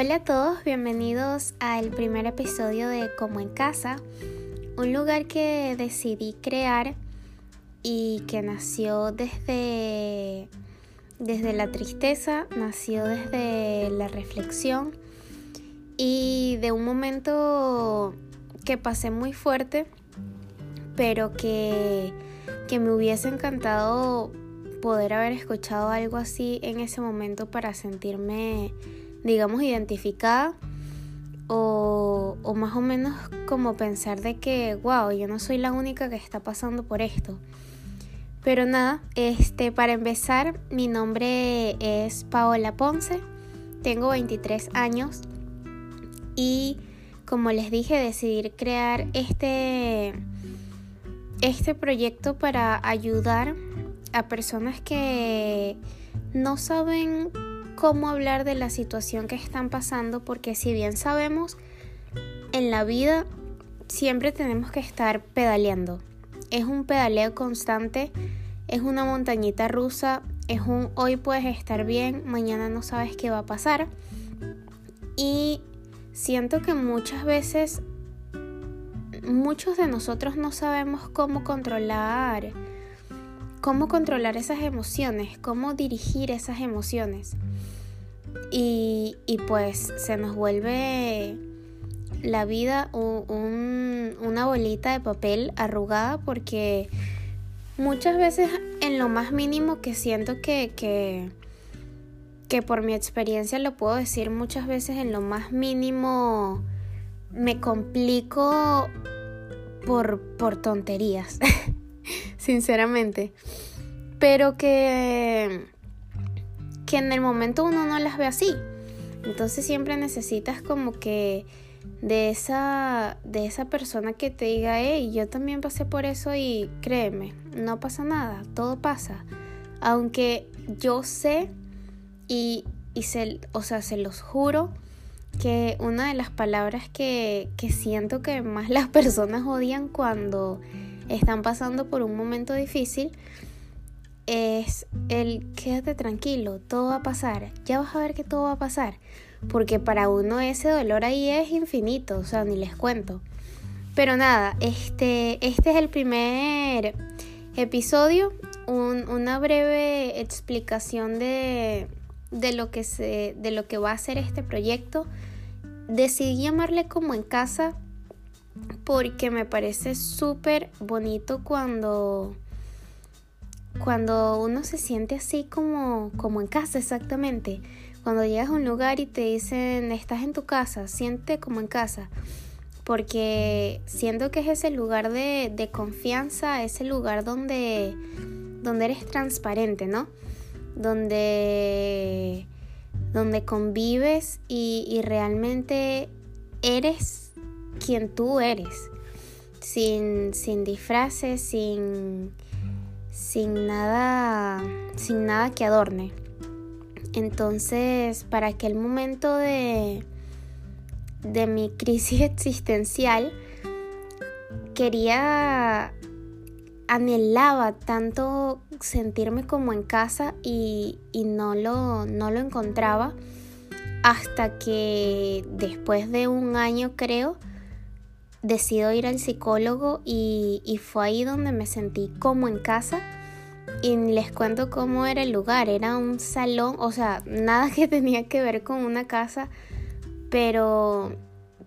Hola a todos, bienvenidos al primer episodio de Como en Casa, un lugar que decidí crear y que nació desde, desde la tristeza, nació desde la reflexión y de un momento que pasé muy fuerte, pero que, que me hubiese encantado poder haber escuchado algo así en ese momento para sentirme digamos, identificada o, más o menos como pensar de que, wow, yo no soy la única que está pasando por esto. Pero nada, este, para empezar, mi nombre es Paola Ponce, tengo 23 años y como les dije, decidí crear este, este proyecto para ayudar a personas que no saben cómo hablar de la situación que están pasando porque si bien sabemos, en la vida siempre tenemos que estar pedaleando. Es un pedaleo constante, es una montañita rusa, es un hoy puedes estar bien, mañana no sabes qué va a pasar. Y siento que muchas veces muchos de nosotros no sabemos cómo controlar cómo controlar esas emociones, cómo dirigir esas emociones. Y, pues se nos vuelve la vida una bolita de papel arrugada porque muchas veces en lo más mínimo que siento que, que, que por mi experiencia lo puedo decir muchas veces en lo más mínimo me complico por, por tonterías, sinceramente. Pero que que en el momento uno no las ve así. Entonces siempre necesitas como que de esa, de esa persona que te diga, hey, yo también pasé por eso y créeme, no pasa nada, todo pasa. Aunque yo sé y, y se, o sea, se los juro que una de las palabras que, que siento que más las personas odian cuando están pasando por un momento difícil es el quédate tranquilo, todo va a pasar, ya vas a ver que todo va a pasar, porque para uno ese dolor ahí es infinito, o sea, ni les cuento. Pero nada, este, este es el primer episodio, una breve explicación de, de, lo que se, de lo que va a ser este proyecto. Decidí llamarle como en casa porque me parece súper bonito cuando cuando uno se siente así como, como en casa exactamente. Cuando llegas a un lugar y te dicen, estás en tu casa, siente como en casa. Porque siento que es ese lugar de, de confianza, ese lugar donde, donde eres transparente, ¿no? Donde, donde convives y, realmente eres quien tú eres. Sin, sin disfraces, sin sin nada, sin nada que adorne. Entonces, para aquel momento de, de mi crisis existencial, quería, anhelaba tanto sentirme como en casa y, y no, lo, no lo encontraba hasta que después de un año creo, decido ir al psicólogo y, fue ahí donde me sentí como en casa. Y les cuento cómo era el lugar. Era un salón, o sea, nada que tenía que ver con una casa, pero,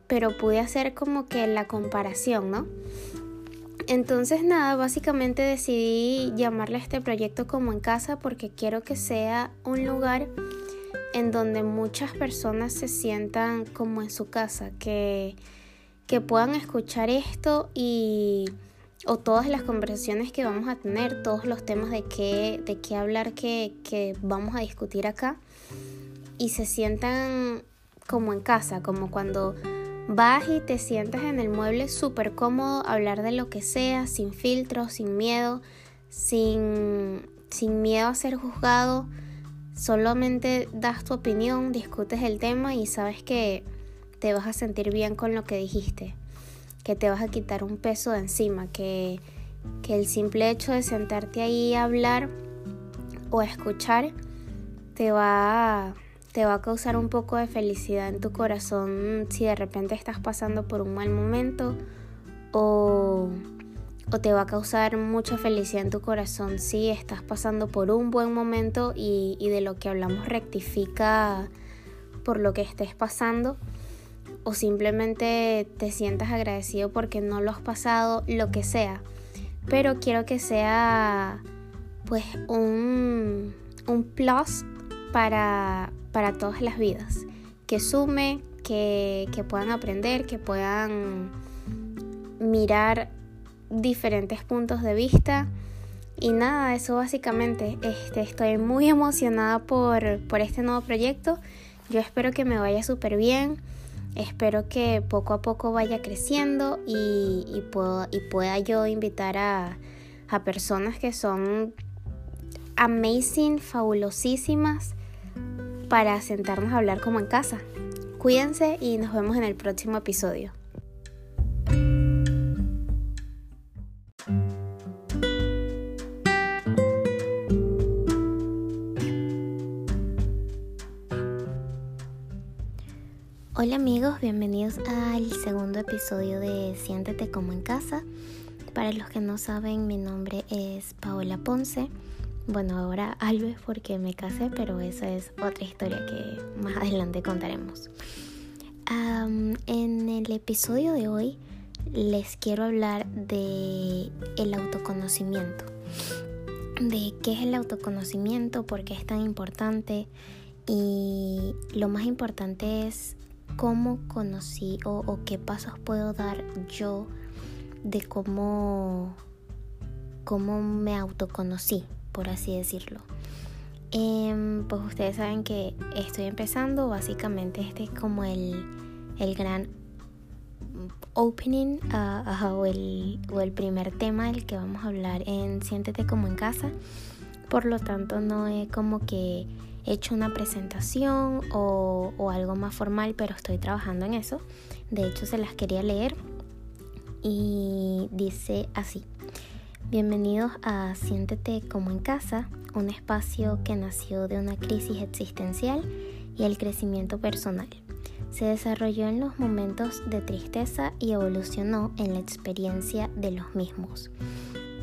pero pude hacer como que la comparación, ¿no? Entonces nada, básicamente decidí llamarle a este proyecto como en casa porque quiero que sea un lugar en donde muchas personas se sientan como en su casa, que que puedan escuchar esto y o todas las conversaciones que vamos a tener, todos los temas de qué, de qué hablar que, que vamos a discutir acá y se sientan como en casa, como cuando vas y te sientas en el mueble súper cómodo, hablar de lo que sea, sin filtros, sin miedo, sin, sin miedo a ser juzgado, solamente das tu opinión, discutes el tema y sabes que te vas a sentir bien con lo que dijiste, que te vas a quitar un peso de encima, que, que el simple hecho de sentarte ahí a hablar o a escuchar te va a, te va a causar un poco de felicidad en tu corazón si de repente estás pasando por un mal momento o, o te va a causar mucha felicidad en tu corazón si estás pasando por un buen momento y, y de lo que hablamos rectifica por lo que estés pasando o simplemente te sientas agradecido porque no lo has pasado, lo que sea. Pero quiero que sea pues un, un plus para, para todas las vidas, que sume, que, puedan aprender, que puedan mirar diferentes puntos de vista. Y nada, eso básicamente, este, estoy muy emocionada por, por este nuevo proyecto. Yo espero que me vaya súper bien. Espero que poco a poco vaya creciendo y, y, y pueda yo invitar a, a personas que son amazing, fabulosísimas para sentarnos a hablar como en casa. Cuídense y nos vemos en el próximo episodio. Hola amigos, bienvenidos al segundo episodio de Siéntete como en casa. Para los que no saben, mi nombre es Paola Ponce. Bueno, ahora Alves porque me casé, pero esa es otra historia que más adelante contaremos. en el episodio de hoy les quiero hablar de el autoconocimiento. De qué es el autoconocimiento, por qué es tan importante y lo más importante es cómo conocí o, qué pasos puedo dar yo de cómo, cómo me autoconocí por así decirlo. Em, pues ustedes saben que estoy empezando, básicamente este es como el, el gran opening o, el, o, el, primer tema del que vamos a hablar en Siéntete como en casa. Por lo tanto, no es como que hecho una presentación o, o algo más formal, pero estoy trabajando en eso. De hecho, se las quería leer y dice así. Bienvenidos a Siéntete como en casa, un espacio que nació de una crisis existencial y el crecimiento personal. Se desarrolló en los momentos de tristeza y evolucionó en la experiencia de los mismos.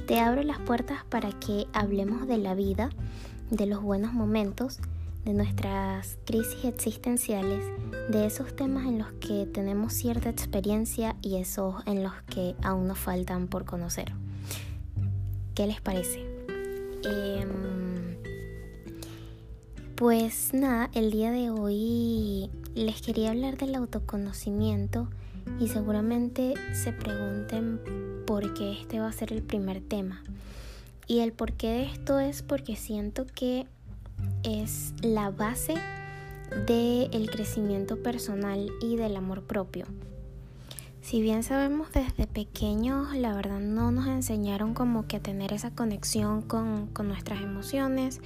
Te abro las puertas para que hablemos de la vida, de los buenos momentos, de nuestras crisis existenciales, de esos temas en los que tenemos cierta experiencia y esos en los que aún nos faltan por conocer. ¿Qué les parece? Em, pues nada, el día de hoy les quería hablar del autoconocimiento y seguramente se pregunten por qué este va a ser el primer tema. Y el porqué de esto es porque siento que es la base del crecimiento personal y del amor propio. Si bien sabemos desde pequeños, la verdad no nos enseñaron como que a tener esa conexión con, nuestras emociones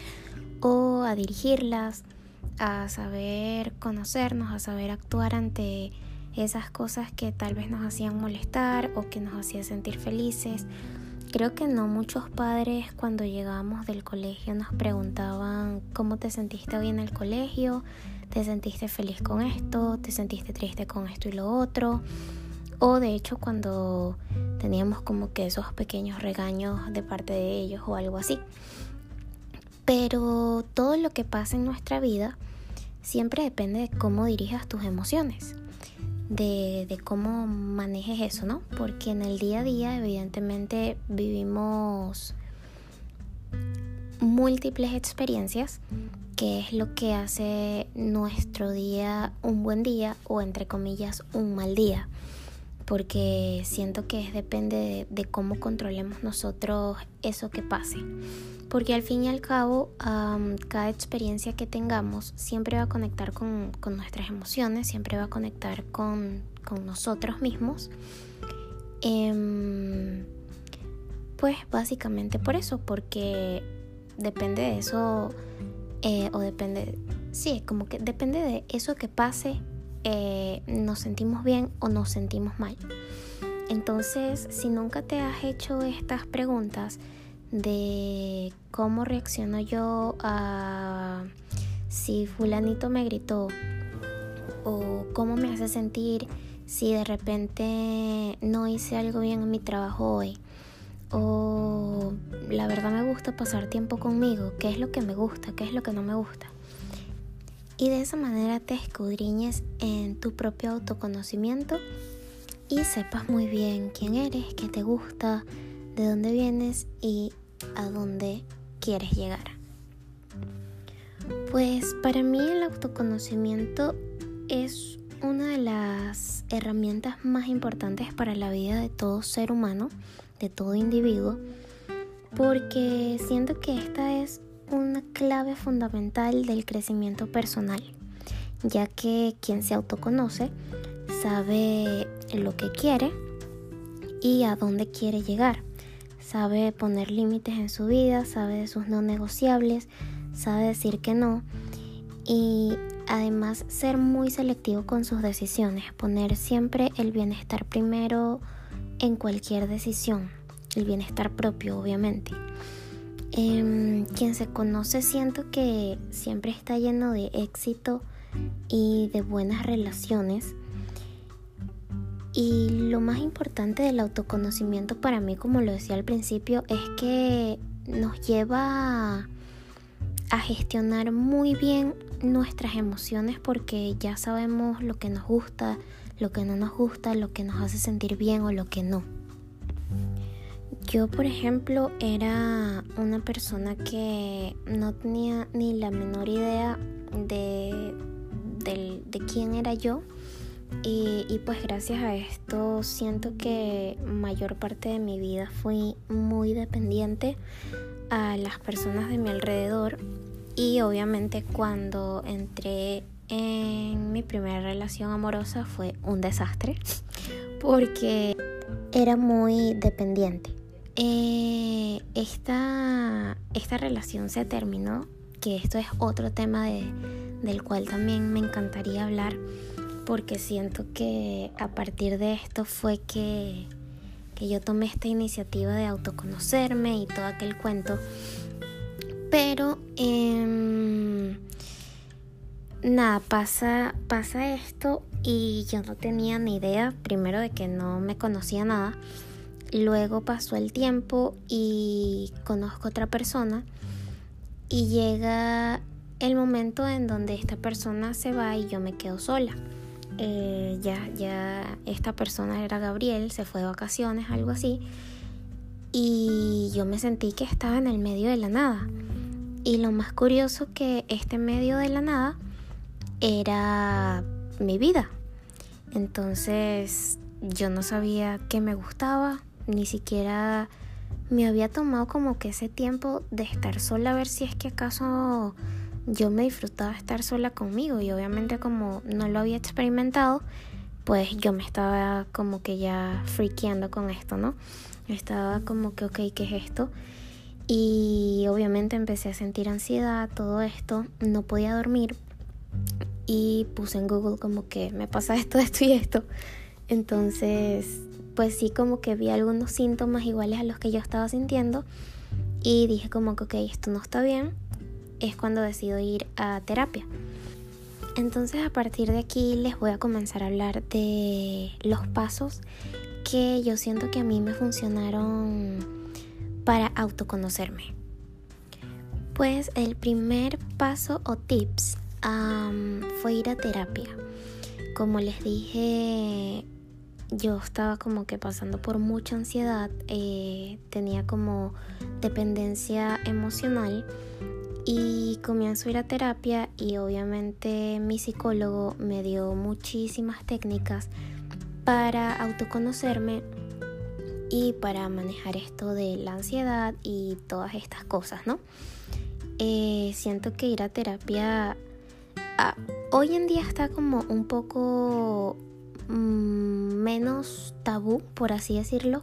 o a dirigirlas, a saber conocernos, a saber actuar ante esas cosas que tal vez nos hacían molestar o que nos hacían sentir felices. Creo que no muchos padres cuando llegábamos del colegio nos preguntaban cómo te sentiste hoy en el colegio, te sentiste feliz con esto, te sentiste triste con esto y lo otro. O de hecho cuando teníamos como que esos pequeños regaños de parte de ellos o algo así. Pero todo lo que pasa en nuestra vida siempre depende de cómo dirijas tus emociones. De, de, cómo manejes eso, ¿no? Porque en el día a día evidentemente vivimos múltiples experiencias, que es lo que hace nuestro día un buen día o entre comillas un mal día porque siento que depende de, cómo controlemos nosotros eso que pase. Porque al fin y al cabo, cada experiencia que tengamos siempre va a conectar con, nuestras emociones, siempre va a conectar con, nosotros mismos. Em, pues básicamente por eso, porque depende de eso, eh, o depende, sí, como que depende de eso que pase eh, nos sentimos bien o nos sentimos mal. Entonces, si nunca te has hecho estas preguntas de cómo reacciono yo a si fulanito me gritó o cómo me hace sentir si de repente no hice algo bien en mi trabajo hoy o la verdad me gusta pasar tiempo conmigo, qué es lo que me gusta, qué es lo que no me gusta. Y de esa manera te escudriñes en tu propio autoconocimiento y sepas muy bien quién eres, qué te gusta, de dónde vienes y a dónde quieres llegar. Pues para mí el autoconocimiento es una de las herramientas más importantes para la vida de todo ser humano, de todo individuo, porque siento que esta es una clave fundamental del crecimiento personal, ya que quien se autoconoce sabe lo que quiere y a dónde quiere llegar, sabe poner límites en su vida, sabe de sus no negociables, sabe decir que no y además ser muy selectivo con sus decisiones, poner siempre el bienestar primero en cualquier decisión, el bienestar propio obviamente. Em, quien se conoce siento que siempre está lleno de éxito y de buenas relaciones. Y lo más importante del autoconocimiento para mí, como lo decía al principio, es que nos lleva a gestionar muy bien nuestras emociones porque ya sabemos lo que nos gusta, lo que no nos gusta, lo que nos hace sentir bien o lo que no. Yo, por ejemplo, era una persona que no tenía ni la menor idea de, de, quién era yo. Y, y, pues gracias a esto siento que mayor parte de mi vida fui muy dependiente a las personas de mi alrededor y obviamente cuando entré en mi primera relación amorosa fue un desastre porque era muy dependiente. Eh, esta, esta relación se terminó, que esto es otro tema de, del cual también me encantaría hablar porque siento que a partir de esto fue que, que yo tomé esta iniciativa de autoconocerme y todo aquel cuento pero em, nada, pasa, pasa esto y yo no tenía ni idea, primero de que no me conocía nada. Luego pasó el tiempo y conozco otra persona y llega el momento en donde esta persona se va y yo me quedo sola. Eh, ya, ya esta persona era Gabriel, se fue de vacaciones, algo así. Y yo me sentí que estaba en el medio de la nada. Y lo más curioso que este medio de la nada era mi vida. Entonces yo no sabía qué me gustaba, ni siquiera me había tomado como que ese tiempo de estar sola a ver si es que acaso yo me disfrutaba estar sola conmigo y obviamente como no lo había experimentado, pues yo me estaba como que ya friqueando con esto, ¿no? Estaba como que, ok, ¿qué es esto? Y obviamente empecé a sentir ansiedad, todo esto, no podía dormir y puse en Google como que me pasa esto, esto y esto. Entonces, pues sí, como que vi algunos síntomas iguales a los que yo estaba sintiendo y dije como que, ok, esto no está bien. Es cuando decido ir a terapia. Entonces a partir de aquí les voy a comenzar a hablar de los pasos que yo siento que a mí me funcionaron para autoconocerme? Pues el primer paso o tips fue ir a terapia. Como les dije, yo estaba como que pasando por mucha ansiedad, eh, tenía como dependencia emocional y comienzo a ir a terapia y obviamente mi psicólogo me dio muchísimas técnicas para autoconocerme y para manejar esto de la ansiedad y todas estas cosas, ¿no? Eh, siento que ir a terapia ah, hoy en día está como un poco mm, menos tabú, por así decirlo,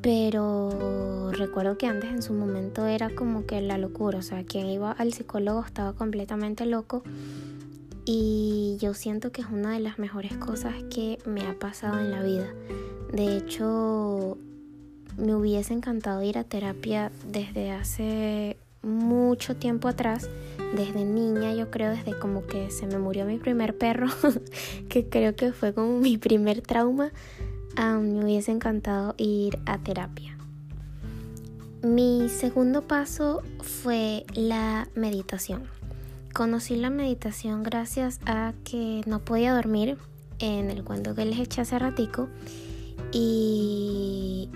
pero recuerdo que antes en su momento era como que la locura, o sea, quien iba al psicólogo estaba completamente loco y yo siento que es una de las mejores cosas que me ha pasado en la vida. De hecho, me hubiese encantado ir a terapia desde hace mucho tiempo atrás, desde niña, yo creo, desde como que se me murió mi primer perro, que creo que fue como mi primer trauma, me hubiese encantado ir a terapia. Mi segundo paso fue la meditación. Conocí la meditación gracias a que no podía dormir en el cuento que les eché hace ratico y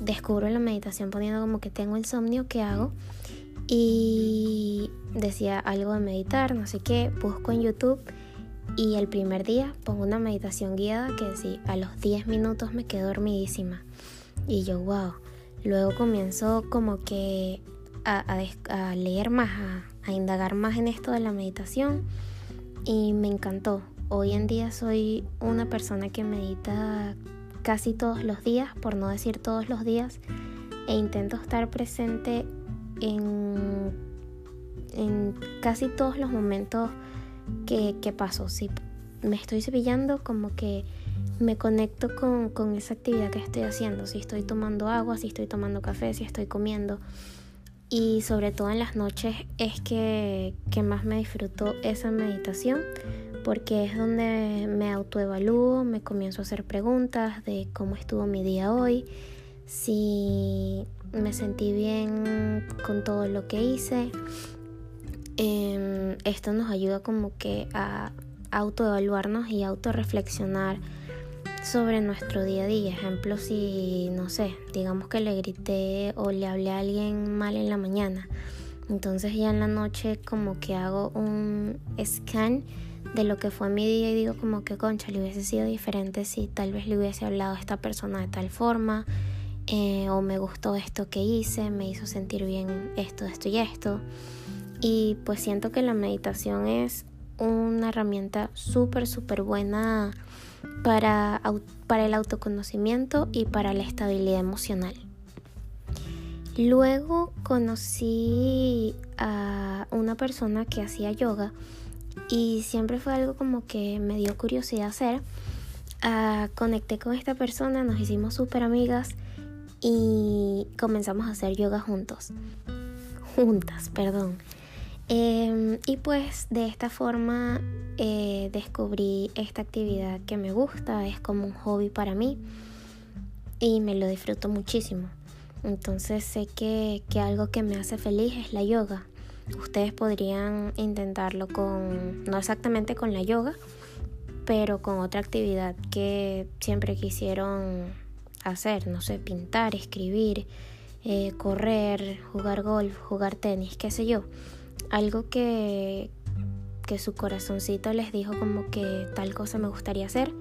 descubro la meditación poniendo como que tengo insomnio, ¿qué hago? Y decía algo de meditar, no sé qué, busco en YouTube y el primer día pongo una meditación guiada que sí, a los 10 minutos me quedo dormidísima. Y yo, wow. Luego comienzo como que a, leer más, a indagar más en esto de la meditación y me encantó. Hoy en día soy una persona que medita casi todos los días, por no decir todos los días, e intento estar presente en, en casi todos los momentos que, que paso. Si me estoy cepillando, como que me conecto con, con, esa actividad que estoy haciendo. Si estoy tomando agua, si estoy tomando café, si estoy comiendo. Y sobre todo en las noches es que, que más me disfruto esa meditación porque es donde me autoevalúo, me comienzo a hacer preguntas de cómo estuvo mi día hoy, si me sentí bien con todo lo que hice. Em, esto nos ayuda como que a autoevaluarnos y autorreflexionar sobre nuestro día a día. Ejemplo, si, no sé, digamos que le grité o le hablé a alguien mal en la mañana. Entonces ya en la noche como que hago un scan de lo que fue mi día y digo como que concha le hubiese sido diferente si tal vez le hubiese hablado a esta persona de tal forma eh, o me gustó esto que hice, me hizo sentir bien esto, esto y esto. Y pues siento que la meditación es una herramienta súper, súper buena para, para el autoconocimiento y para la estabilidad emocional. Luego conocí a una persona que hacía yoga y siempre fue algo como que me dio curiosidad hacer. Ah, conecté con esta persona, nos hicimos súper amigas y comenzamos a hacer yoga juntos. Juntas, perdón. Em, y pues de esta forma eh, descubrí esta actividad que me gusta, es como un hobby para mí y me lo disfruto muchísimo. Entonces sé que, que algo que me hace feliz es la yoga. Ustedes podrían intentarlo con, no exactamente con la yoga, pero con otra actividad que siempre quisieron hacer, no sé, pintar, escribir, eh, correr, jugar golf, jugar tenis, qué sé yo. Algo que, que su corazoncito les dijo como que tal cosa me gustaría hacer,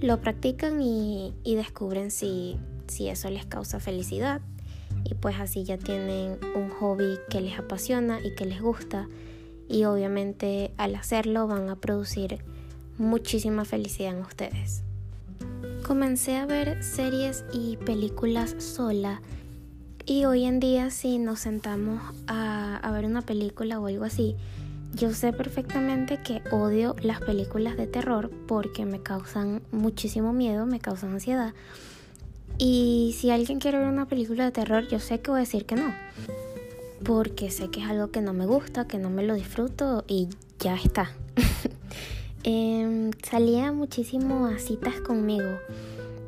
lo practican y, y descubren si, si eso les causa felicidad y pues así ya tienen un hobby que les apasiona y que les gusta y obviamente al hacerlo van a producir muchísima felicidad en ustedes. Comencé a ver series y películas sola y hoy en día si nos sentamos a, a ver una película o algo así, yo sé perfectamente que odio las películas de terror porque me causan muchísimo miedo, me causan ansiedad y si alguien quiere ver una película de terror, yo sé que voy a decir que no. Porque sé que es algo que no me gusta, que no me lo disfruto y ya está. Em, salía muchísimo a citas conmigo.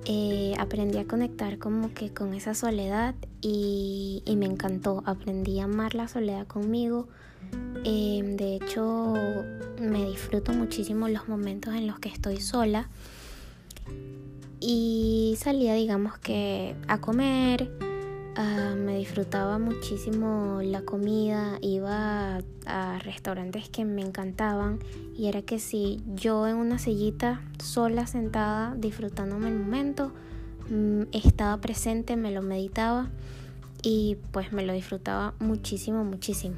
Eh, aprendí a conectar como que con esa soledad y, me encantó. Aprendí a amar la soledad conmigo. Em, de hecho, me disfruto muchísimo los momentos en los que estoy sola y salía digamos que a comer, ah, me disfrutaba muchísimo la comida, iba a, restaurantes que me encantaban y era que si yo en una sillita sola sentada disfrutándome el momento, mm, estaba presente, me lo meditaba y pues me lo disfrutaba muchísimo, muchísimo.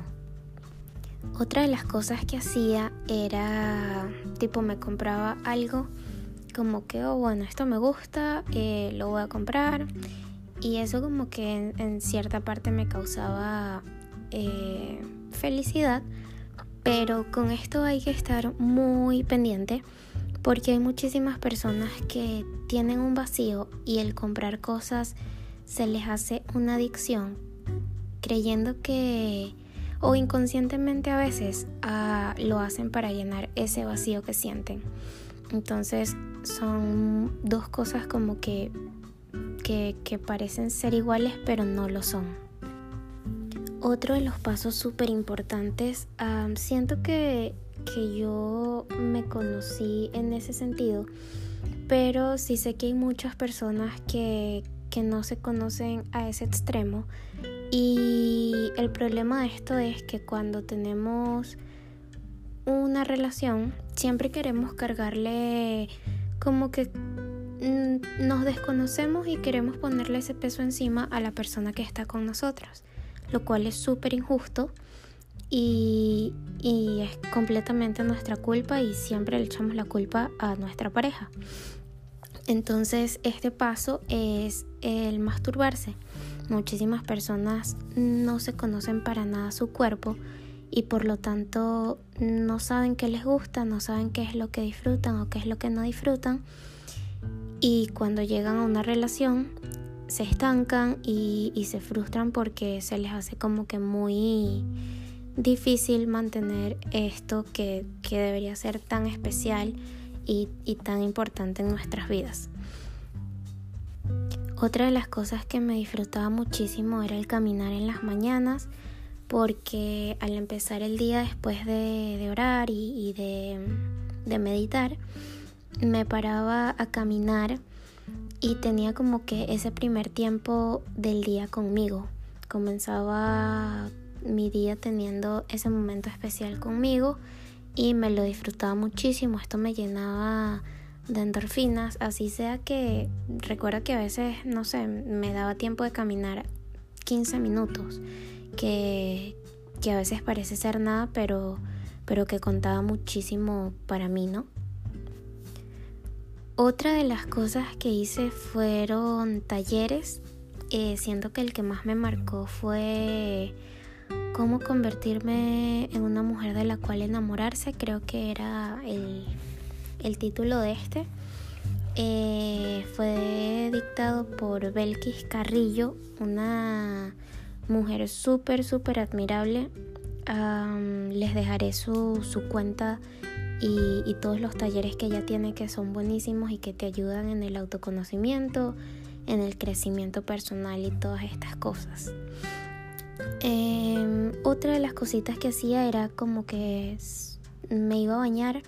Otra de las cosas que hacía era tipo me compraba algo como que, oh, bueno, esto me gusta, eh, lo voy a comprar. Y eso como que en, cierta parte me causaba eh, felicidad. Pero con esto hay que estar muy pendiente porque hay muchísimas personas que tienen un vacío y el comprar cosas se les hace una adicción creyendo que, o inconscientemente a veces ah, lo hacen para llenar ese vacío que sienten. Entonces son dos cosas como que, que, parecen ser iguales pero no lo son. Otro de los pasos súper importantes, siento que, que yo me conocí en ese sentido, pero sí sé que hay muchas personas que, que no se conocen a ese extremo y el problema de esto es que cuando tenemos una relación, siempre queremos cargarle como que nos desconocemos y queremos ponerle ese peso encima a la persona que está con nosotros, lo cual es súper injusto y, y, es completamente nuestra culpa y siempre le echamos la culpa a nuestra pareja. Entonces este paso es el masturbarse. Muchísimas personas no se conocen para nada su cuerpo y por lo tanto no saben qué les gusta, no saben qué es lo que disfrutan o qué es lo que no disfrutan. Y cuando llegan a una relación se estancan y, se frustran porque se les hace como que muy difícil mantener esto que, debería ser tan especial y tan importante en nuestras vidas. Otra de las cosas que me disfrutaba muchísimo era el caminar en las mañanas porque al empezar el día después de, orar y, de, meditar, me paraba a caminar y tenía como que ese primer tiempo del día conmigo. Comenzaba mi día teniendo ese momento especial conmigo y me lo disfrutaba muchísimo. Esto me llenaba de endorfinas, así sea que recuerda que a veces, no sé, me daba tiempo de caminar 15 minutos, que, que a veces parece ser nada, pero, pero que contaba muchísimo para mí, ¿no? Otra de las cosas que hice fueron talleres. Eh, siento que el que más me marcó fue cómo convertirme en una mujer de la cual enamorarse. Creo que era el el título de este eh, fue dictado por Belkis Carrillo, una mujer súper, súper admirable. les dejaré su, cuenta y, todos los talleres que ella tiene que son buenísimos y que te ayudan en el autoconocimiento, en el crecimiento personal y todas estas cosas. Em, otra de las cositas que hacía era como que me iba a bañar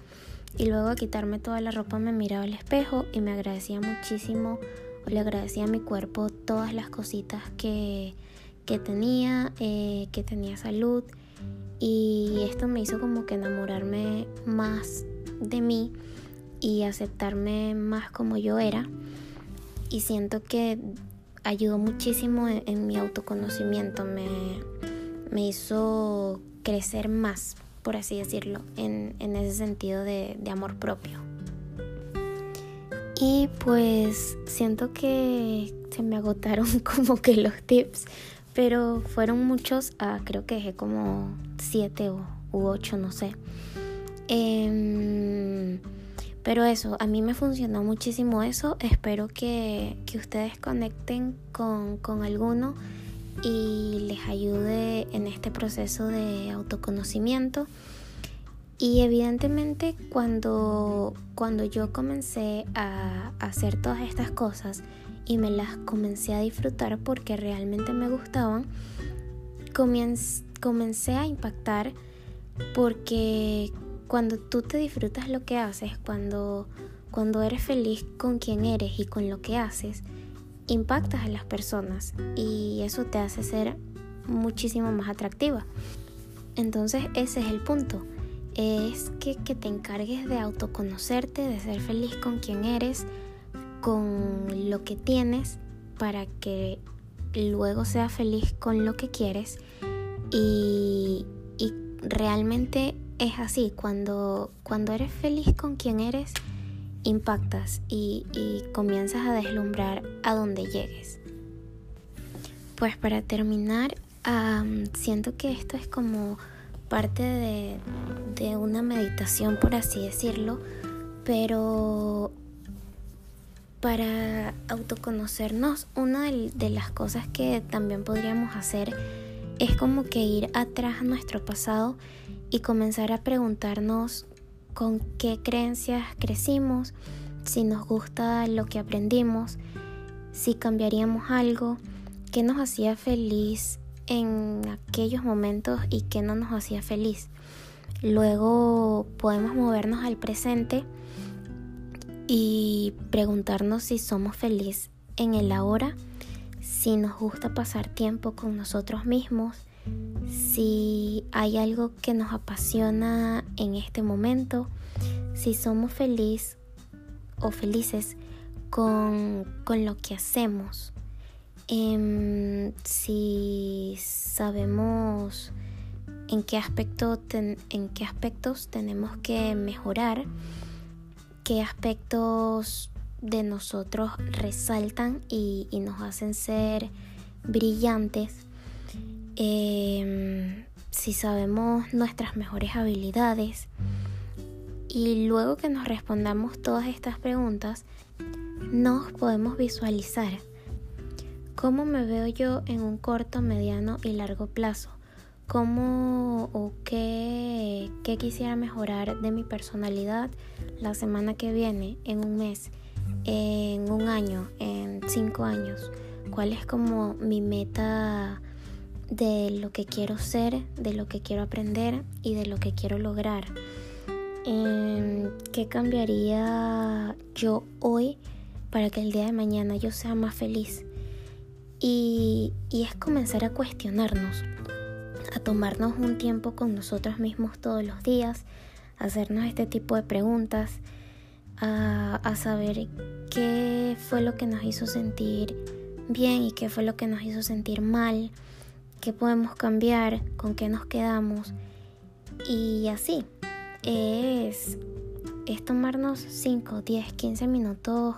y luego a quitarme toda la ropa me miraba al espejo y me agradecía muchísimo, o le agradecía a mi cuerpo todas las cositas que, tenía, eh, que tenía salud. Y esto me hizo como que enamorarme más de mí y aceptarme más como yo era. Y siento que ayudó muchísimo en, mi autoconocimiento, me, me hizo crecer más por así decirlo, en, ese sentido de, amor propio. Y pues siento que se me agotaron como que los tips, pero fueron muchos, ah, creo que dejé como siete u, ocho, no sé. Em, pero eso, a mí me funcionó muchísimo eso. Espero que, ustedes conecten con, con alguno y les ayude en este proceso de autoconocimiento. Y evidentemente cuando, cuando yo comencé a hacer todas estas cosas y me las comencé a disfrutar porque realmente me gustaban, comencé a impactar porque cuando tú te disfrutas lo que haces, cuando, cuando eres feliz con quien eres y con lo que haces, impactas a las personas y eso te hace ser muchísimo más atractiva. Entonces ese es el punto, es que, te encargues de autoconocerte, de ser feliz con quien eres, con lo que tienes, para que luego seas feliz con lo que quieres y, y realmente es así, cuando, cuando eres feliz con quien eres, impactas y, comienzas a deslumbrar a donde llegues. Pues para terminar, siento que esto es como parte de, una meditación, por así decirlo, pero para autoconocernos, una de, las cosas que también podríamos hacer es como que ir atrás a nuestro pasado y comenzar a preguntarnos con qué creencias crecimos, si nos gusta lo que aprendimos, si cambiaríamos algo, qué nos hacía feliz en aquellos momentos y qué no nos hacía feliz. Luego podemos movernos al presente y preguntarnos si somos felices en el ahora, si nos gusta pasar tiempo con nosotros mismos, si hay algo que nos apasiona en este momento, si somos felices o felices con, lo que hacemos, em, si sabemos en qué, en qué aspectos tenemos que mejorar, qué aspectos de nosotros resaltan y, nos hacen ser brillantes, em, si sabemos nuestras mejores habilidades. Y luego que nos respondamos todas estas preguntas, nos podemos visualizar. Cómo me veo yo en un corto, mediano y largo plazo, cómo o qué, quisiera mejorar de mi personalidad la semana que viene, en un mes en un año, en cinco años? ¿Cuál es como mi meta de lo que quiero ser, de lo que quiero aprender y de lo que quiero lograr? ¿Qué cambiaría yo hoy para que el día de mañana yo sea más feliz? Y, y es comenzar a cuestionarnos, a tomarnos un tiempo con nosotros mismos todos los días, hacernos este tipo de preguntas a, saber qué fue lo que nos hizo sentir bien y qué fue lo que nos hizo sentir mal, qué podemos cambiar, con qué nos quedamos. Y así, es, es tomarnos 5, 10, 15 minutos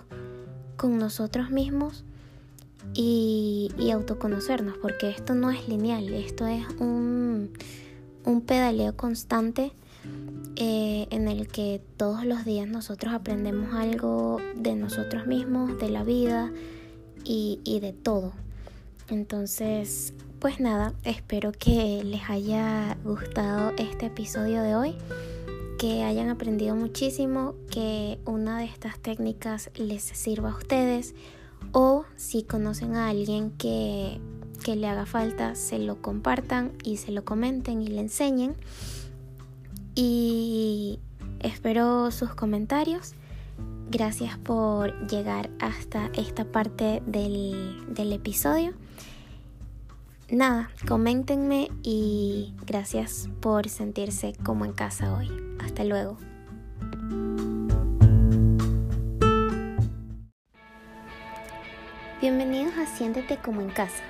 con nosotros mismos y, autoconocernos, porque esto no es lineal, esto es un, un pedaleo constante eh, en el que todos los días nosotros aprendemos algo de nosotros mismos, de la vida y, y de todo. Entonces, pues nada, espero que les haya gustado este episodio de hoy, que hayan aprendido muchísimo, que una de estas técnicas les sirva a ustedes o si conocen a alguien que, que le haga falta, se lo compartan y se lo comenten y le enseñen y espero sus comentarios. Gracias por llegar hasta esta parte del, del episodio. Nada, coméntenme y gracias por sentirse como en casa hoy. Hasta luego. Bienvenidos a Siéntete como en casa,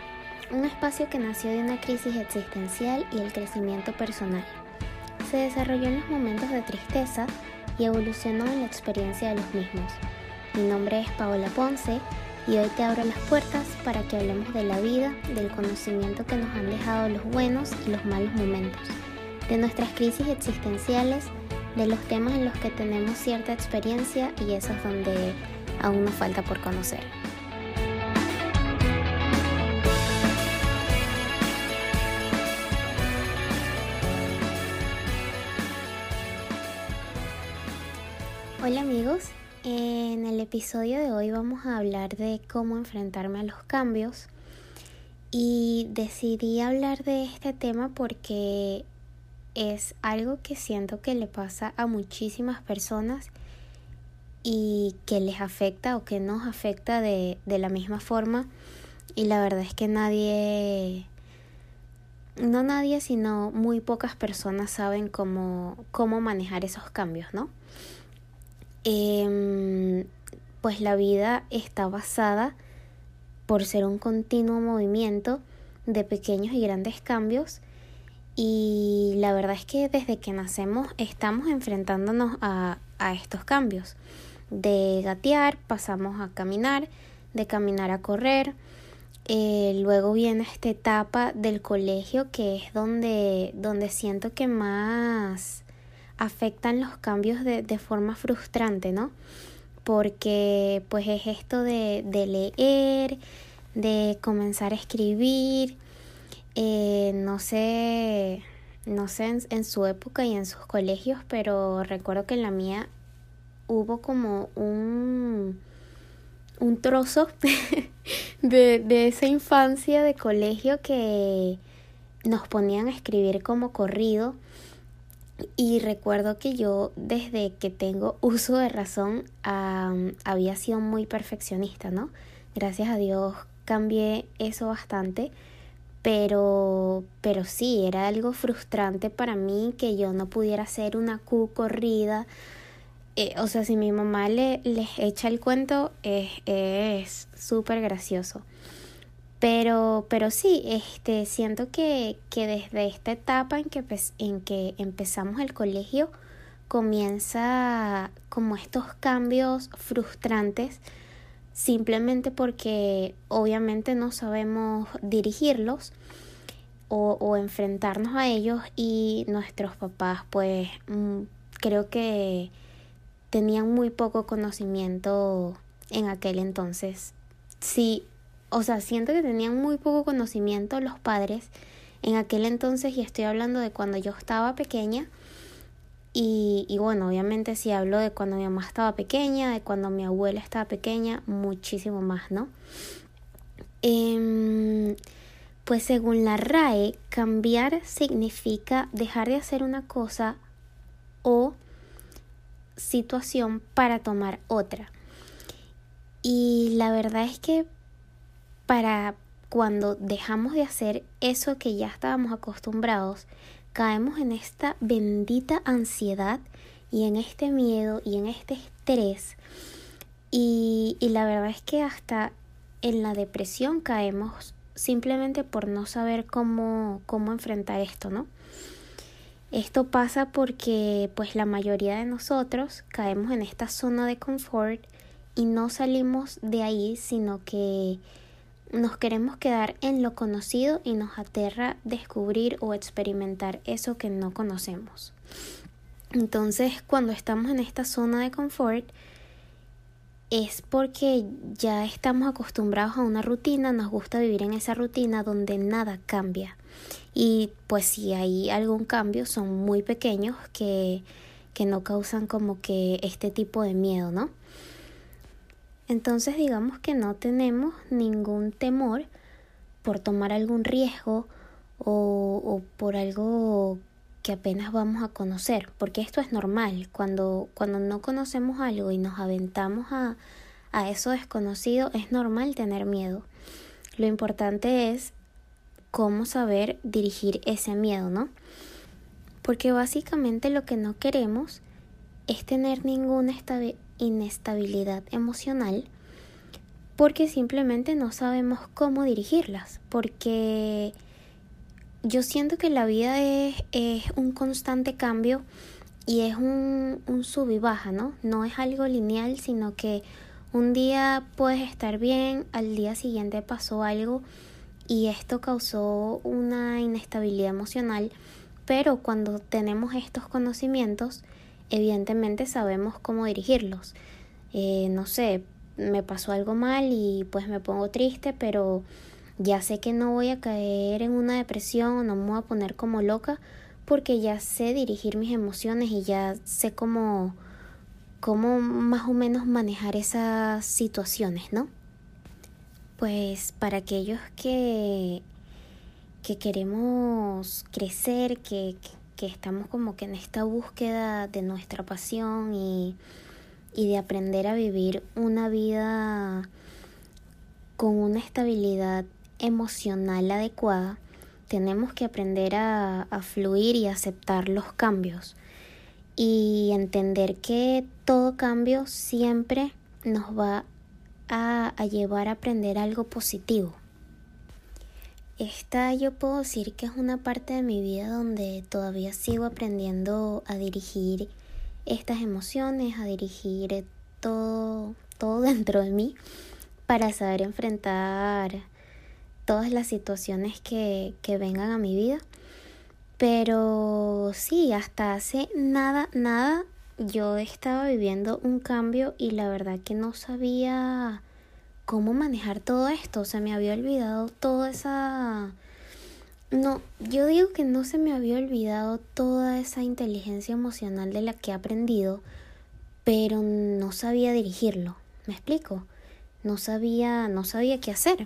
un espacio que nació de una crisis existencial y el crecimiento personal se desarrolló en los momentos de tristeza y evolucionó en la experiencia de los mismos. Mi nombre es Paola Ponce y hoy te abro las puertas para que hablemos de la vida, del conocimiento que nos han dejado los buenos y los malos momentos, de nuestras crisis existenciales, de los temas en los que tenemos cierta experiencia y esos donde aún nos falta por conocer. Hola amigos, en el episodio de hoy vamos a hablar de cómo enfrentarme a los cambios. Y decidí hablar de este tema porque es algo que siento que le pasa a muchísimas personas y que les afecta o que nos afecta de, la misma forma. Y la verdad es que nadie no nadie sino muy pocas personas saben cómo, cómo manejar esos cambios, ¿no? Em, pues la vida está basada por ser un continuo movimiento de pequeños y grandes cambios y la verdad es que desde que nacemos estamos enfrentándonos a, a estos cambios. De gatear pasamos a caminar, de caminar a correr. Eh, luego viene esta etapa del colegio que es donde, donde siento que más afectan los cambios de, de forma frustrante, ¿no? Porque pues es esto de, de leer, de comenzar a escribir, Eh, no sé, no sé en, en, su época y en sus colegios, pero recuerdo que en la mía hubo como un, un trozo de, de esa infancia de colegio que nos ponían a escribir como corrido. Y recuerdo que yo desde que tengo uso de razón había sido muy perfeccionista, ¿no? Gracias a Dios cambié eso bastante, pero, pero sí, era algo frustrante para mí que yo no pudiera hacer una Q corrida. Eh, o sea, si mi mamá le, les echa el cuento, es súper gracioso. Pero, pero sí, este, siento que, que desde esta etapa en que, en que empezamos el colegio, comienza como estos cambios frustrantes simplemente porque obviamente no sabemos dirigirlos o, o enfrentarnos a ellos y nuestros papás pues mm, creo que tenían muy poco conocimiento en aquel entonces. Sí, o sea, siento que tenían muy poco conocimiento los padres en aquel entonces y estoy hablando de cuando yo estaba pequeña. Y, bueno, obviamente si hablo de cuando mi mamá estaba pequeña, de cuando mi abuela estaba pequeña, muchísimo más, ¿no? Eh, pues según la RAE, cambiar significa dejar de hacer una cosa o situación para tomar otra. Y la verdad es que para cuando dejamos de hacer eso que ya estábamos acostumbrados, caemos en esta bendita ansiedad y en este miedo y en este estrés. Y, y la verdad es que hasta en la depresión caemos simplemente por no saber cómo, cómo enfrentar esto, ¿no? Esto pasa porque pues la mayoría de nosotros caemos en esta zona de confort y no salimos de ahí, sino que nos queremos quedar en lo conocido y nos aterra descubrir o experimentar eso que no conocemos. Entonces, cuando estamos en esta zona de confort, es porque ya estamos acostumbrados a una rutina, nos gusta vivir en esa rutina donde nada cambia. Y pues si hay algún cambio, son muy pequeños que, que no causan como que este tipo de miedo, ¿no? Entonces digamos que no tenemos ningún temor por tomar algún riesgo o, por algo que apenas vamos a conocer, porque esto es normal, cuando, cuando no conocemos algo y nos aventamos a, a eso desconocido, es normal tener miedo. Lo importante es cómo saber dirigir ese miedo, ¿no? Porque básicamente lo que no queremos es tener ninguna inestabilidad emocional porque simplemente no sabemos cómo dirigirlas, porque yo siento que la vida es, es un constante cambio y es un, un sub y baja, ¿no? No es algo lineal, sino que un día puedes estar bien, al día siguiente pasó algo y esto causó una inestabilidad emocional, pero cuando tenemos estos conocimientos, evidentemente sabemos cómo dirigirlos. Eh, no sé, me pasó algo mal y pues me pongo triste, pero ya sé que no voy a caer en una depresión o no me voy a poner como loca porque ya sé dirigir mis emociones y ya sé cómo, cómo más o menos manejar esas situaciones, ¿no? Pues para aquellos que, que queremos crecer, que, que estamos como que en esta búsqueda de nuestra pasión y, y de aprender a vivir una vida con una estabilidad emocional adecuada, tenemos que aprender a, a, fluir y aceptar los cambios y entender que todo cambio siempre nos va a, a llevar a aprender algo positivo. Esta yo puedo decir que es una parte de mi vida donde todavía sigo aprendiendo a dirigir estas emociones, a dirigir todo, todo dentro de mí para saber enfrentar todas las situaciones que, que vengan a mi vida. Pero sí, hasta hace nada, nada, yo estaba viviendo un cambio y la verdad que no sabía cómo manejar todo esto. O sea, me había olvidado toda esa No, yo digo que no se me había olvidado toda esa inteligencia emocional de la que he aprendido, pero no sabía dirigirlo. ¿Me explico? No sabía, no sabía qué hacer.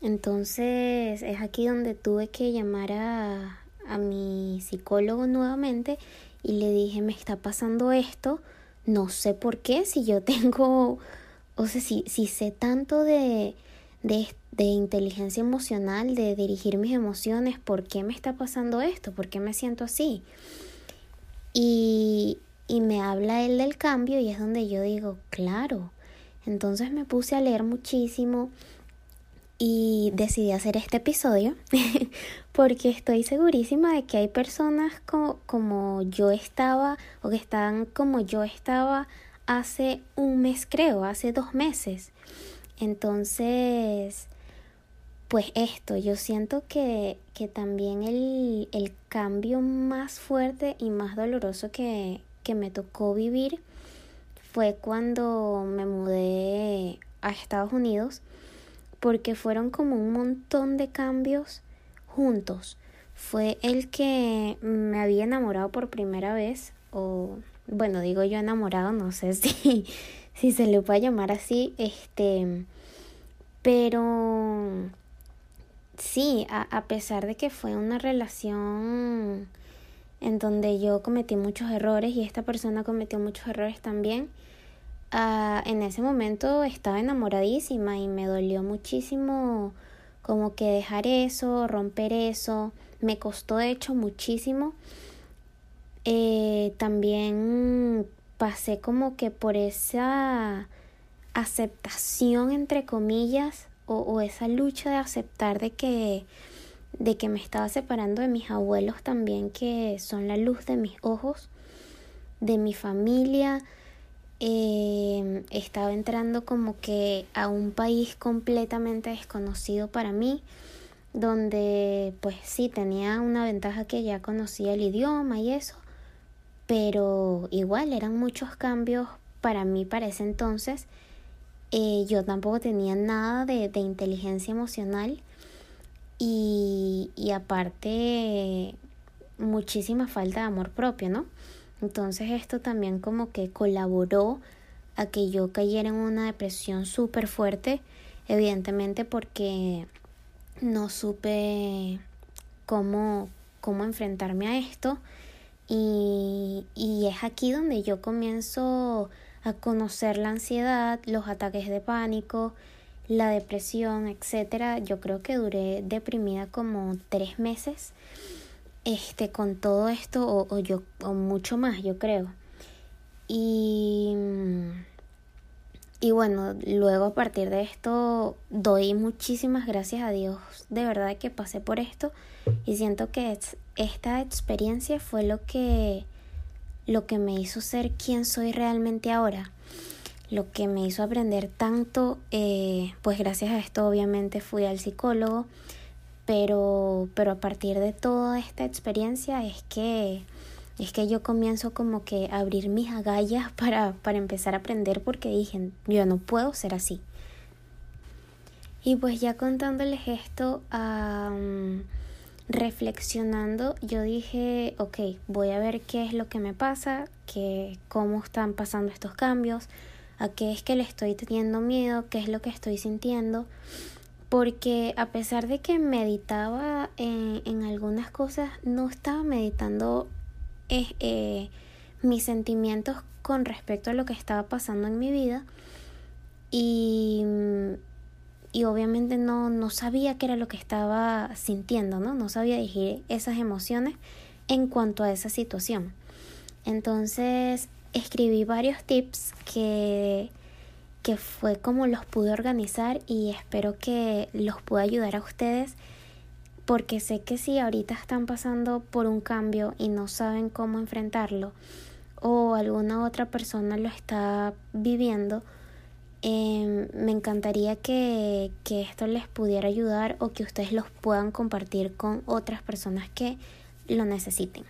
Entonces es aquí donde tuve que llamar a, a mi psicólogo nuevamente y le dije, me está pasando esto, no sé por qué, si yo tengo, o sea, si, si sé tanto de, de, de inteligencia emocional, de dirigir mis emociones, ¿por qué me está pasando esto? ¿Por qué me siento así? Y, y me habla él del cambio y es donde yo digo, claro. Entonces me puse a leer muchísimo y decidí hacer este episodio porque estoy segurísima de que hay personas como, como yo estaba o que están como yo estaba hace un mes creo, hace dos meses. Entonces, pues esto, yo siento que, que también el, el cambio más fuerte y más doloroso que, que me tocó vivir fue cuando me mudé a Estados Unidos porque fueron como un montón de cambios juntos. Fue el que me había enamorado por primera vez, o bueno, digo yo enamorado, no sé si, si se le puede llamar así, este, pero sí, a, a pesar de que fue una relación en donde yo cometí muchos errores y esta persona cometió muchos errores también, Ah, en ese momento estaba enamoradísima y me dolió muchísimo como que dejar eso, romper eso. Me costó de hecho muchísimo. Eh, también pasé como que por esa aceptación entre comillas o, o esa lucha de aceptar de que de que me estaba separando de mis abuelos también que son la luz de mis ojos de mi familia. Eh, estaba entrando como que a un país completamente desconocido para mí, donde pues sí tenía una ventaja que ya conocía el idioma y eso, pero igual eran muchos cambios para mí para ese entonces. Eh, yo tampoco tenía nada de, de inteligencia emocional y, y aparte muchísima falta de amor propio, ¿no? Entonces esto también como que colaboró a que yo cayera en una depresión súper fuerte, evidentemente porque no supe cómo, cómo enfrentarme a esto y, es aquí donde yo comienzo a conocer la ansiedad, los ataques de pánico, la depresión, etcétera. Yo creo que duré deprimida como tres meses este, con todo esto, o, o yo, o mucho más, yo creo. Y, y bueno, luego a partir de esto doy muchísimas gracias a Dios de verdad que pasé por esto y siento que esta experiencia fue lo que, lo que me hizo ser quien soy realmente ahora lo que me hizo aprender tanto, eh, pues gracias a esto obviamente fui al psicólogo, pero, pero a partir de toda esta experiencia es que, es que yo comienzo como que a abrir mis agallas para, para empezar a aprender porque dije, yo no puedo ser así. Y pues ya contándoles esto, reflexionando, yo dije, ok, voy a ver qué es lo que me pasa, que, cómo están pasando estos cambios, a qué es que le estoy teniendo miedo, qué es lo que estoy sintiendo porque a pesar de que meditaba en, algunas cosas, no estaba meditando eh, mis sentimientos con respecto a lo que estaba pasando en mi vida y, y obviamente no, no sabía qué era lo que estaba sintiendo, ¿no? No sabía dirigir esas emociones en cuanto a esa situación. Entonces escribí varios tips que que fue como los pude organizar y espero que los pueda ayudar a ustedes porque sé que si ahorita están pasando por un cambio y no saben cómo enfrentarlo o alguna otra persona lo está viviendo, em, me encantaría que, que esto les pudiera ayudar o que ustedes los puedan compartir con otras personas que lo necesiten.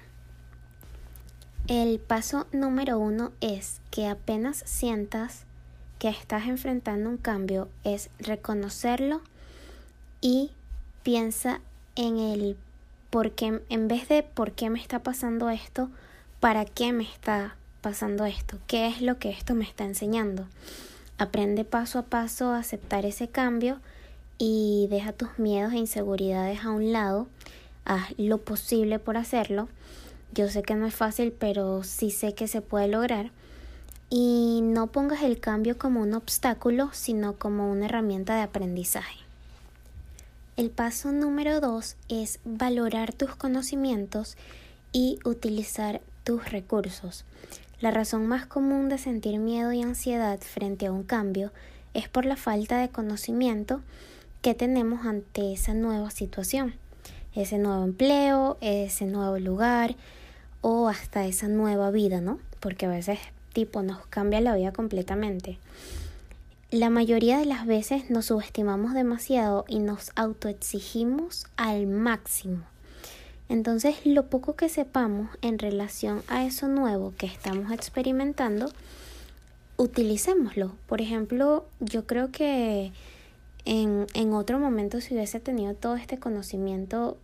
El paso número uno es que apenas sientas que estás enfrentando un cambio es reconocerlo y piensa en el porque en vez de por qué me está pasando esto, para qué me está pasando esto, qué es lo que esto me está enseñando. Aprende paso a paso a aceptar ese cambio y deja tus miedos e inseguridades a un lado. Haz lo posible por hacerlo. Yo sé que no es fácil, pero sí sé que se puede lograr. Y no pongas el cambio como un obstáculo, sino como una herramienta de aprendizaje. El paso número dos es valorar tus conocimientos y utilizar tus recursos. La razón más común de sentir miedo y ansiedad frente a un cambio es por la falta de conocimiento que tenemos ante esa nueva situación, ese nuevo empleo, ese nuevo lugar o hasta esa nueva vida, ¿no? Porque a veces tipo nos cambia la vida completamente. La mayoría de las veces nos subestimamos demasiado y nos autoexigimos al máximo. Entonces, lo poco que sepamos en relación a eso nuevo que estamos experimentando, utilicémoslo. Por ejemplo, yo creo que en, en otro momento si hubiese tenido todo este conocimiento,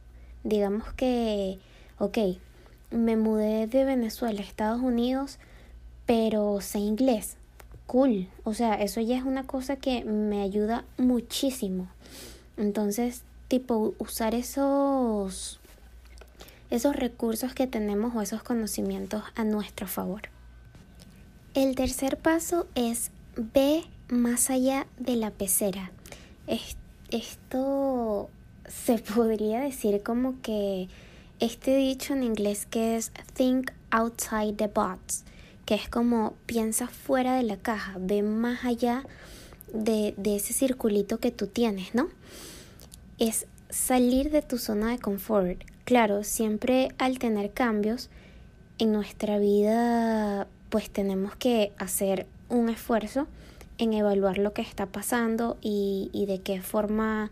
digamos que, ok, me mudé de Venezuela a Estados Unidos, pero sé inglés. Cool. O sea, eso ya es una cosa que me ayuda muchísimo. Entonces, tipo, usar esos esos recursos que tenemos o esos conocimientos a nuestro favor. El tercer paso es ve más allá de la pecera. Esto se podría decir como que este dicho en inglés que es think outside the box, que es como piensa fuera de la caja, ve más allá de, de ese circulito que tú tienes, ¿no? Es salir de tu zona de confort, Claro, siempre al tener cambios en nuestra vida, pues tenemos que hacer un esfuerzo en evaluar lo que está pasando y, de qué forma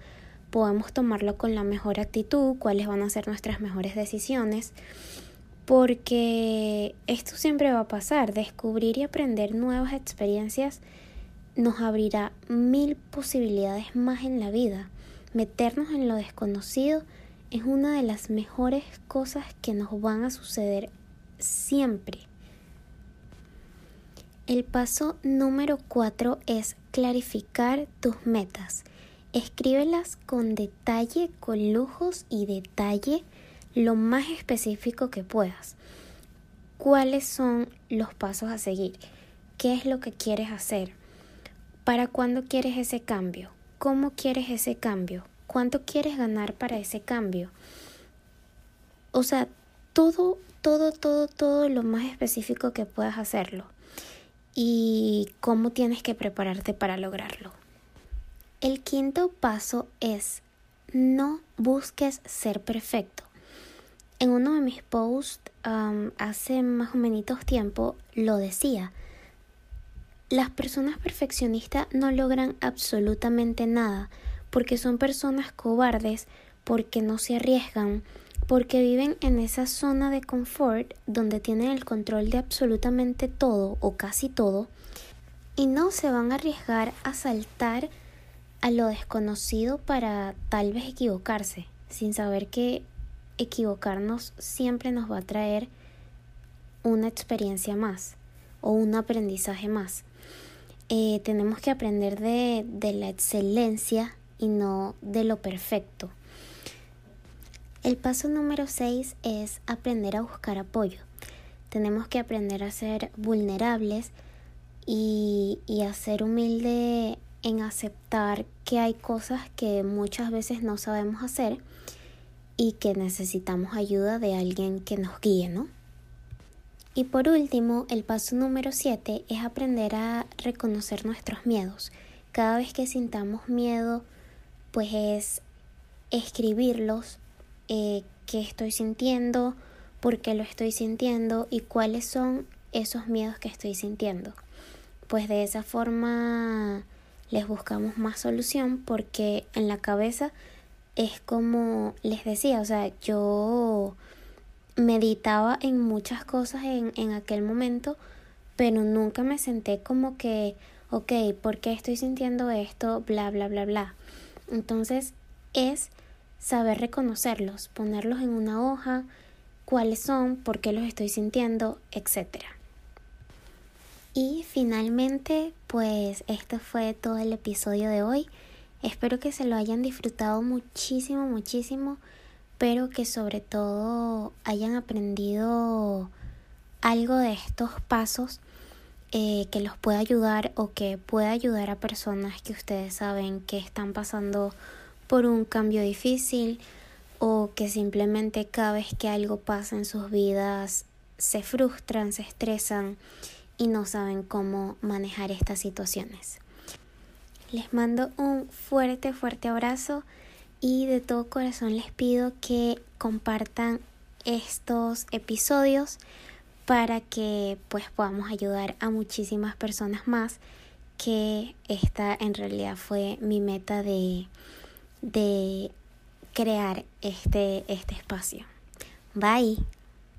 podemos tomarlo con la mejor actitud, cuáles van a ser nuestras mejores decisiones, porque esto siempre va a pasar, descubrir y aprender nuevas experiencias nos abrirá mil posibilidades más en la vida, meternos en lo desconocido es una de las mejores cosas que nos van a suceder siempre. El paso número 4 es clarificar tus metas. Escríbelas con detalle, con lujos y detalle lo más específico que puedas. ¿Cuáles son los pasos a seguir? ¿Qué es lo que quieres hacer? ¿Para cuándo quieres ese cambio? ¿Cómo quieres ese cambio? Cuánto quieres ganar para ese cambio. O sea, todo, todo, todo, todo lo más específico que puedas hacerlo. Y cómo tienes que prepararte para lograrlo. El quinto paso es no busques ser perfecto. En uno de mis posts hace más o menos tiempo lo decía. Las personas perfeccionistas no logran absolutamente nada porque son personas cobardes, porque no se arriesgan, porque viven en esa zona de confort donde tienen el control de absolutamente todo o casi todo y no se van a arriesgar a saltar a lo desconocido para tal vez equivocarse, sin saber que equivocarnos siempre nos va a traer una experiencia más o un aprendizaje más. Eh, tenemos que aprender de, de la excelencia y no de lo perfecto. El paso número 6 es aprender a buscar apoyo. Tenemos que aprender a ser vulnerables y, y a ser humilde en aceptar que hay cosas que muchas veces no sabemos hacer y que necesitamos ayuda de alguien que nos guíe, ¿no? Y por último, el paso número 7 es aprender a reconocer nuestros miedos. Cada vez que sintamos miedo, pues es escribirlos, eh, qué estoy sintiendo, por qué lo estoy sintiendo y cuáles son esos miedos que estoy sintiendo. Pues de esa forma les buscamos más solución porque en la cabeza es como les decía, o sea, yo meditaba en muchas cosas en, en aquel momento, pero nunca me senté como que, ok, ¿por qué estoy sintiendo esto? Bla, bla, bla, bla. Entonces es saber reconocerlos, ponerlos en una hoja, cuáles son, por qué los estoy sintiendo, etc. Y finalmente, pues este fue todo el episodio de hoy. Espero que se lo hayan disfrutado muchísimo, muchísimo, pero que sobre todo hayan aprendido algo de estos pasos eh, que los pueda ayudar o que pueda ayudar a personas que ustedes saben que están pasando por un cambio difícil o que simplemente cada vez que algo pasa en sus vidas se frustran, se estresan y no saben cómo manejar estas situaciones. Les mando un fuerte, fuerte abrazo y de todo corazón les pido que compartan estos episodios para que pues podamos ayudar a muchísimas personas más que esta en realidad fue mi meta de de crear este, este espacio. Bye.